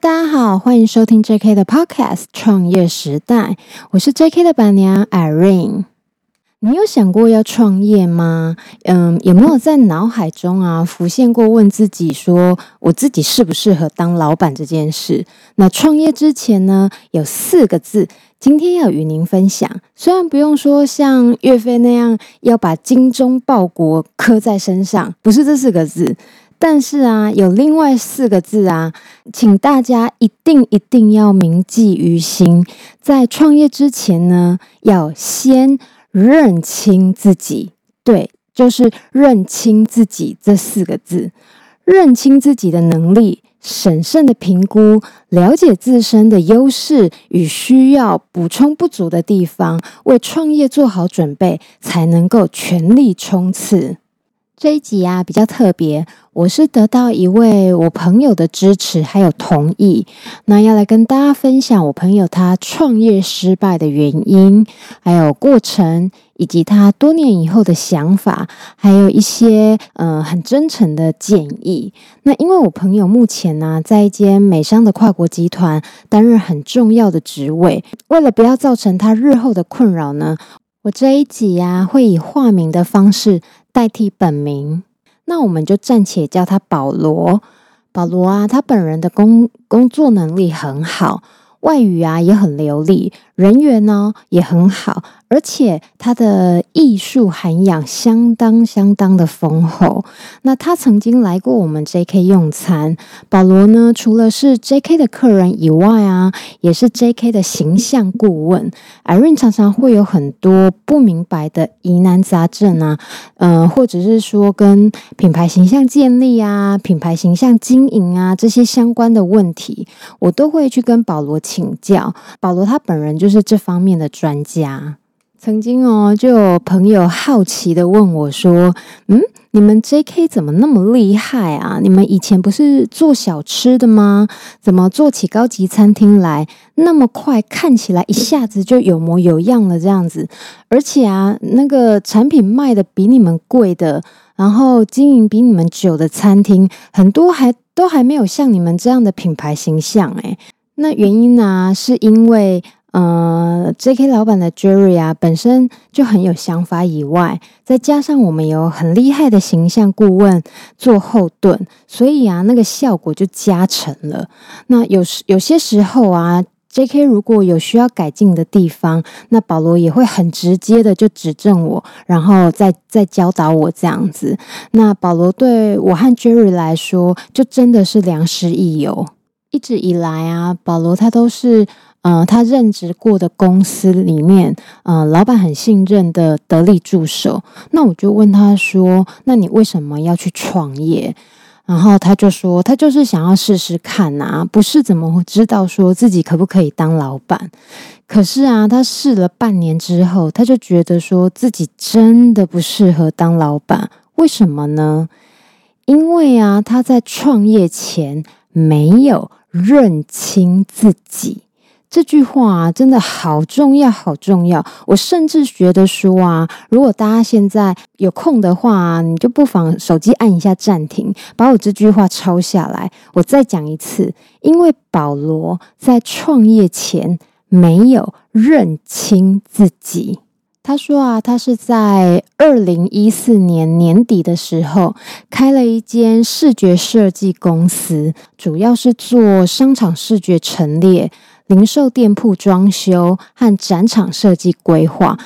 大家好，欢迎收听 JK 的 Podcast《创业时代》，我是 JK 的板娘 Irene。你有想过要创业吗？嗯，有没有在脑海中啊浮现过问自己说，我自己适不适合当老板这件事？那创业之前呢，有四个字，今天要与您分享。虽然不用说像岳飞那样要把精忠报国刻在身上，不是这四个字。但是啊，有另外四个字啊，请大家一定一定要铭记于心。在创业之前呢，要先认清自己。对，就是认清自己这四个字。认清自己的能力，审慎的评估，了解自身的优势与需要，补充不足的地方，为创业做好准备，才能够全力冲刺。这一集啊，比较特别，我是得到一位我朋友的支持还有同意，那要来跟大家分享我朋友他创业失败的原因，还有过程，以及他多年以后的想法，还有一些呃很真诚的建议。那因为我朋友目前呢，在一间美商的跨国集团担任很重要的职位，为了不要造成他日后的困扰呢，我这一集呀会以化名的方式。代替本名，那我们就暂且叫他保罗。保罗啊，他本人的工工作能力很好，外语啊也很流利，人缘呢也很好。而且他的艺术涵养相当相当的丰厚。那他曾经来过我们 JK 用餐。保罗呢，除了是 JK 的客人以外啊，也是 JK 的形象顾问。Irene 常常会有很多不明白的疑难杂症啊，嗯、呃，或者是说跟品牌形象建立啊、品牌形象经营啊这些相关的问题，我都会去跟保罗请教。保罗他本人就是这方面的专家。曾经哦，就有朋友好奇的问我说：“嗯，你们 JK 怎么那么厉害啊？你们以前不是做小吃的吗？怎么做起高级餐厅来那么快？看起来一下子就有模有样了这样子，而且啊，那个产品卖的比你们贵的，然后经营比你们久的餐厅，很多还都还没有像你们这样的品牌形象诶。那原因呢，是因为。”呃，JK 老板的 Jerry 啊，本身就很有想法，以外，再加上我们有很厉害的形象顾问做后盾，所以啊，那个效果就加成了。那有时有些时候啊，JK 如果有需要改进的地方，那保罗也会很直接的就指正我，然后再再教导我这样子。那保罗对我和 Jerry 来说，就真的是良师益友。一直以来啊，保罗他都是。呃，他任职过的公司里面，呃，老板很信任的得力助手。那我就问他说：“那你为什么要去创业？”然后他就说：“他就是想要试试看呐、啊，不是怎么会知道说自己可不可以当老板？可是啊，他试了半年之后，他就觉得说自己真的不适合当老板。为什么呢？因为啊，他在创业前没有认清自己。”这句话，真的好重要，好重要。我甚至觉得说啊，如果大家现在有空的话，你就不妨手机按一下暂停，把我这句话抄下来。我再讲一次，因为保罗在创业前没有认清自己。他说啊，他是在二零一四年年底的时候开了一间视觉设计公司，主要是做商场视觉陈列。零售店铺装修和展场设计规划，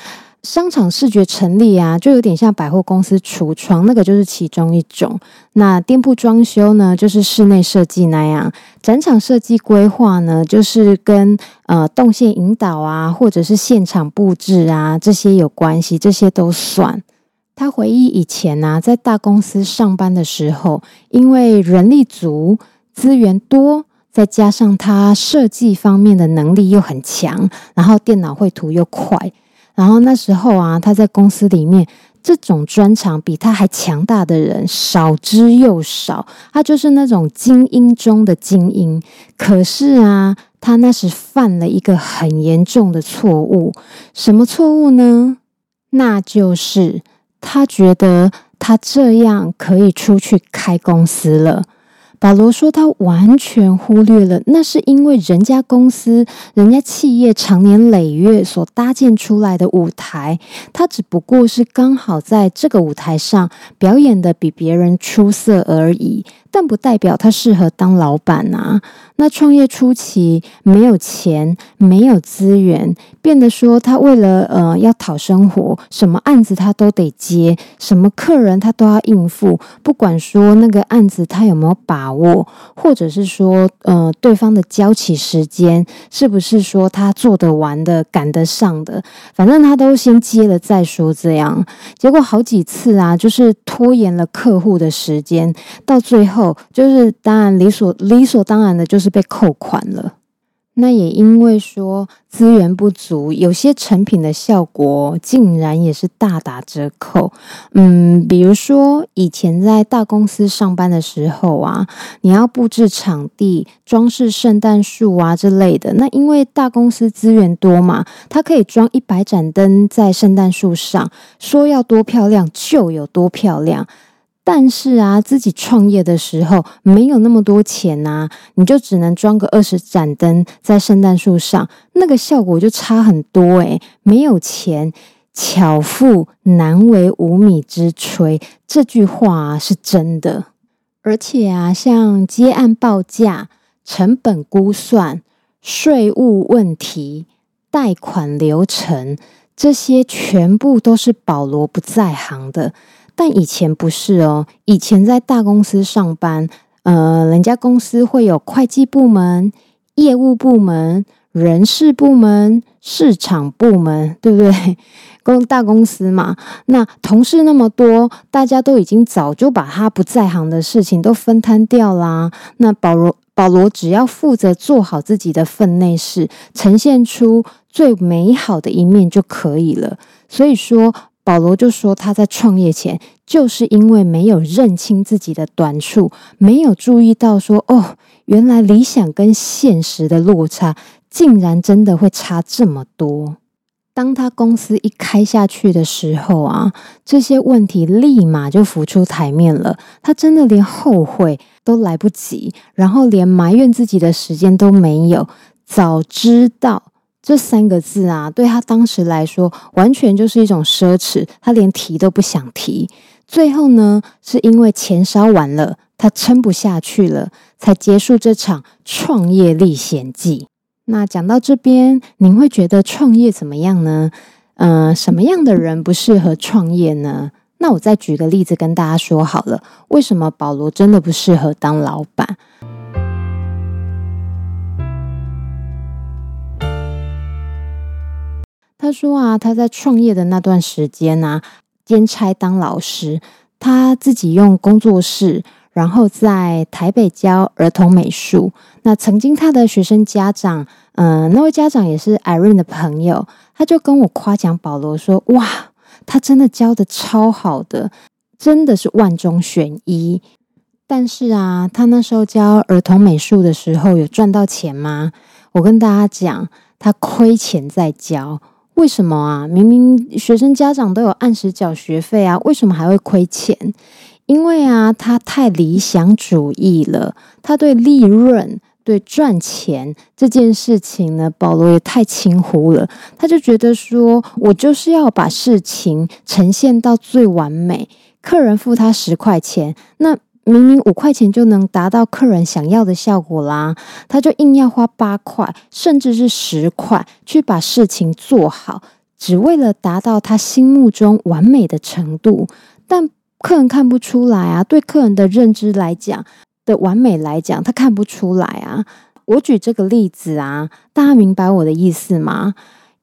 商场视觉陈列啊，就有点像百货公司橱窗，那个就是其中一种。那店铺装修呢，就是室内设计那样；展场设计规划呢，就是跟呃动线引导啊，或者是现场布置啊这些有关系，这些都算。他回忆以前啊，在大公司上班的时候，因为人力足，资源多。再加上他设计方面的能力又很强，然后电脑绘图又快，然后那时候啊，他在公司里面这种专长比他还强大的人少之又少，他就是那种精英中的精英。可是啊，他那时犯了一个很严重的错误，什么错误呢？那就是他觉得他这样可以出去开公司了。保罗说他完全忽略了，那是因为人家公司、人家企业长年累月所搭建出来的舞台，他只不过是刚好在这个舞台上表演的比别人出色而已。但不代表他适合当老板啊！那创业初期没有钱，没有资源，变得说他为了呃要讨生活，什么案子他都得接，什么客人他都要应付。不管说那个案子他有没有把把握，或者是说呃对方的交期时间是不是说他做得完的、赶得上的，反正他都先接了再说。这样结果好几次啊，就是拖延了客户的时间，到最后。就是当然理所理所当然的，就是被扣款了。那也因为说资源不足，有些成品的效果竟然也是大打折扣。嗯，比如说以前在大公司上班的时候啊，你要布置场地、装饰圣诞树啊之类的。那因为大公司资源多嘛，它可以装一百盏灯在圣诞树上，说要多漂亮就有多漂亮。但是啊，自己创业的时候没有那么多钱呐，你就只能装个二十盏灯在圣诞树上，那个效果就差很多诶。没有钱，巧妇难为无米之炊，这句话是真的。而且啊，像接案报价、成本估算、税务问题、贷款流程，这些全部都是保罗不在行的。但以前不是哦，以前在大公司上班，呃，人家公司会有会计部门、业务部门、人事部门、市场部门，对不对？公大公司嘛，那同事那么多，大家都已经早就把他不在行的事情都分摊掉啦。那保罗保罗只要负责做好自己的分内事，呈现出最美好的一面就可以了。所以说。保罗就说，他在创业前，就是因为没有认清自己的短处，没有注意到说，哦，原来理想跟现实的落差，竟然真的会差这么多。当他公司一开下去的时候啊，这些问题立马就浮出台面了。他真的连后悔都来不及，然后连埋怨自己的时间都没有。早知道。这三个字啊，对他当时来说，完全就是一种奢侈，他连提都不想提。最后呢，是因为钱烧完了，他撑不下去了，才结束这场创业历险记。那讲到这边，您会觉得创业怎么样呢？呃，什么样的人不适合创业呢？那我再举个例子跟大家说好了，为什么保罗真的不适合当老板？他说啊，他在创业的那段时间啊，兼差当老师，他自己用工作室，然后在台北教儿童美术。那曾经他的学生家长，嗯、那位家长也是 Irene 的朋友，他就跟我夸奖保罗说：“哇，他真的教得超好的，真的是万中选一。”但是啊，他那时候教儿童美术的时候，有赚到钱吗？我跟大家讲，他亏钱在教。为什么啊？明明学生家长都有按时缴学费啊，为什么还会亏钱？因为啊，他太理想主义了。他对利润、对赚钱这件事情呢，保罗也太轻忽了。他就觉得说，我就是要把事情呈现到最完美。客人付他十块钱，那。明明五块钱就能达到客人想要的效果啦，他就硬要花八块，甚至是十块去把事情做好，只为了达到他心目中完美的程度。但客人看不出来啊，对客人的认知来讲的完美来讲，他看不出来啊。我举这个例子啊，大家明白我的意思吗？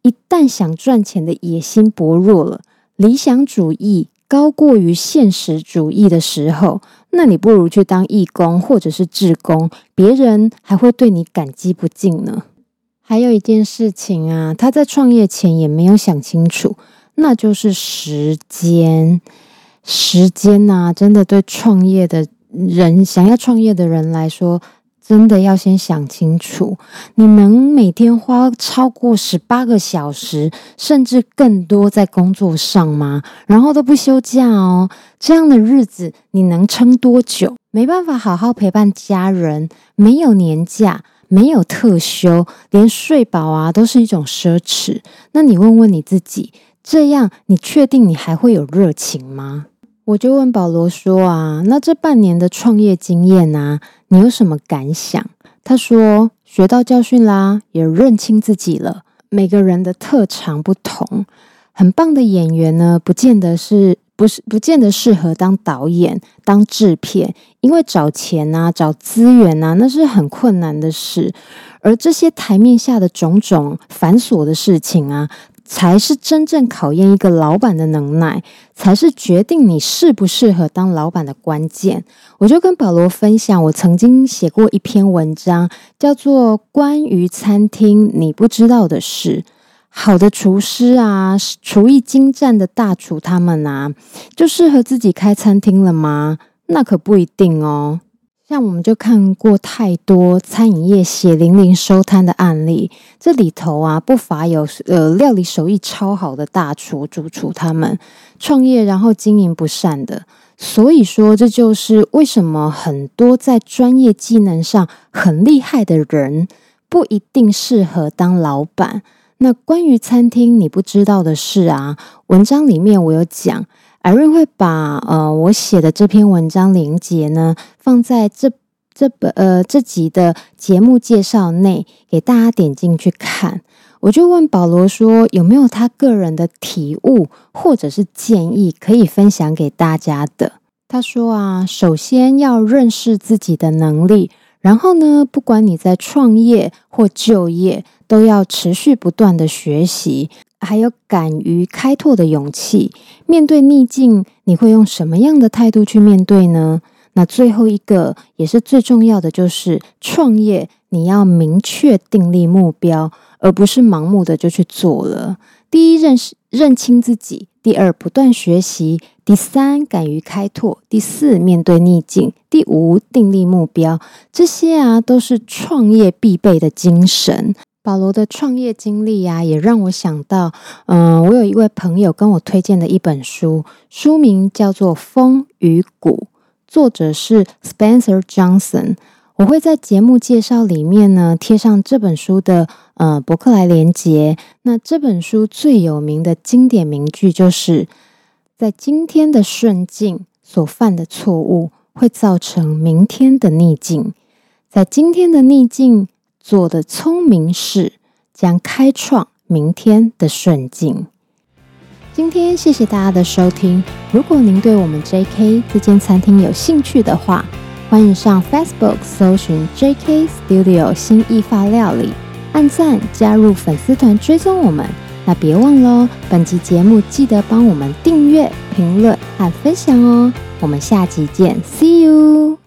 一旦想赚钱的野心薄弱了，理想主义高过于现实主义的时候，那你不如去当义工或者是志工，别人还会对你感激不尽呢。还有一件事情啊，他在创业前也没有想清楚，那就是时间。时间呐、真的对创业的人，想要创业的人来说。真的要先想清楚，你能每天花超过十八个小时，甚至更多在工作上吗？然后都不休假哦，这样的日子你能撑多久？没办法好好陪伴家人，没有年假，没有特休，连睡饱啊都是一种奢侈。那你问问你自己，这样你确定你还会有热情吗？我就问保罗说啊，那这半年的创业经验啊，你有什么感想？他说学到教训啦，也认清自己了。每个人的特长不同，很棒的演员呢，不见得是不是不见得适合当导演、当制片，因为找钱啊、找资源啊，那是很困难的事。而这些台面下的种种繁琐的事情啊。才是真正考验一个老板的能耐，才是决定你适不适合当老板的关键。我就跟保罗分享，我曾经写过一篇文章，叫做《关于餐厅你不知道的事》。好的厨师啊，厨艺精湛的大厨，他们啊，就适合自己开餐厅了吗？那可不一定哦。像我们就看过太多餐饮业血淋淋收摊的案例，这里头啊不乏有呃料理手艺超好的大厨、主厨，他们创业然后经营不善的。所以说，这就是为什么很多在专业技能上很厉害的人，不一定适合当老板。那关于餐厅你不知道的事啊，文章里面我有讲。Irene 会把呃我写的这篇文章连结呢放在这这本呃这集的节目介绍内，给大家点进去看。我就问保罗说，有没有他个人的体悟或者是建议可以分享给大家的？他说啊，首先要认识自己的能力，然后呢，不管你在创业或就业，都要持续不断的学习。还有敢于开拓的勇气，面对逆境，你会用什么样的态度去面对呢？那最后一个也是最重要的，就是创业，你要明确定立目标，而不是盲目的就去做了。第一，认识认清自己；第二，不断学习；第三，敢于开拓；第四，面对逆境；第五，定立目标。这些啊，都是创业必备的精神。保罗的创业经历呀、也让我想到，嗯、我有一位朋友跟我推荐的一本书，书名叫做《风与谷》，作者是 Spencer Johnson。我会在节目介绍里面呢贴上这本书的呃博客来连结。那这本书最有名的经典名句就是：在今天的顺境所犯的错误，会造成明天的逆境；在今天的逆境。做的聪明事，将开创明天的顺境。今天谢谢大家的收听。如果您对我们 JK 这间餐厅有兴趣的话，欢迎上 Facebook 搜寻 JK Studio 新意法料理，按赞加入粉丝团追踪我们。那别忘了，本集节目记得帮我们订阅、评论和分享哦。我们下集见，See you。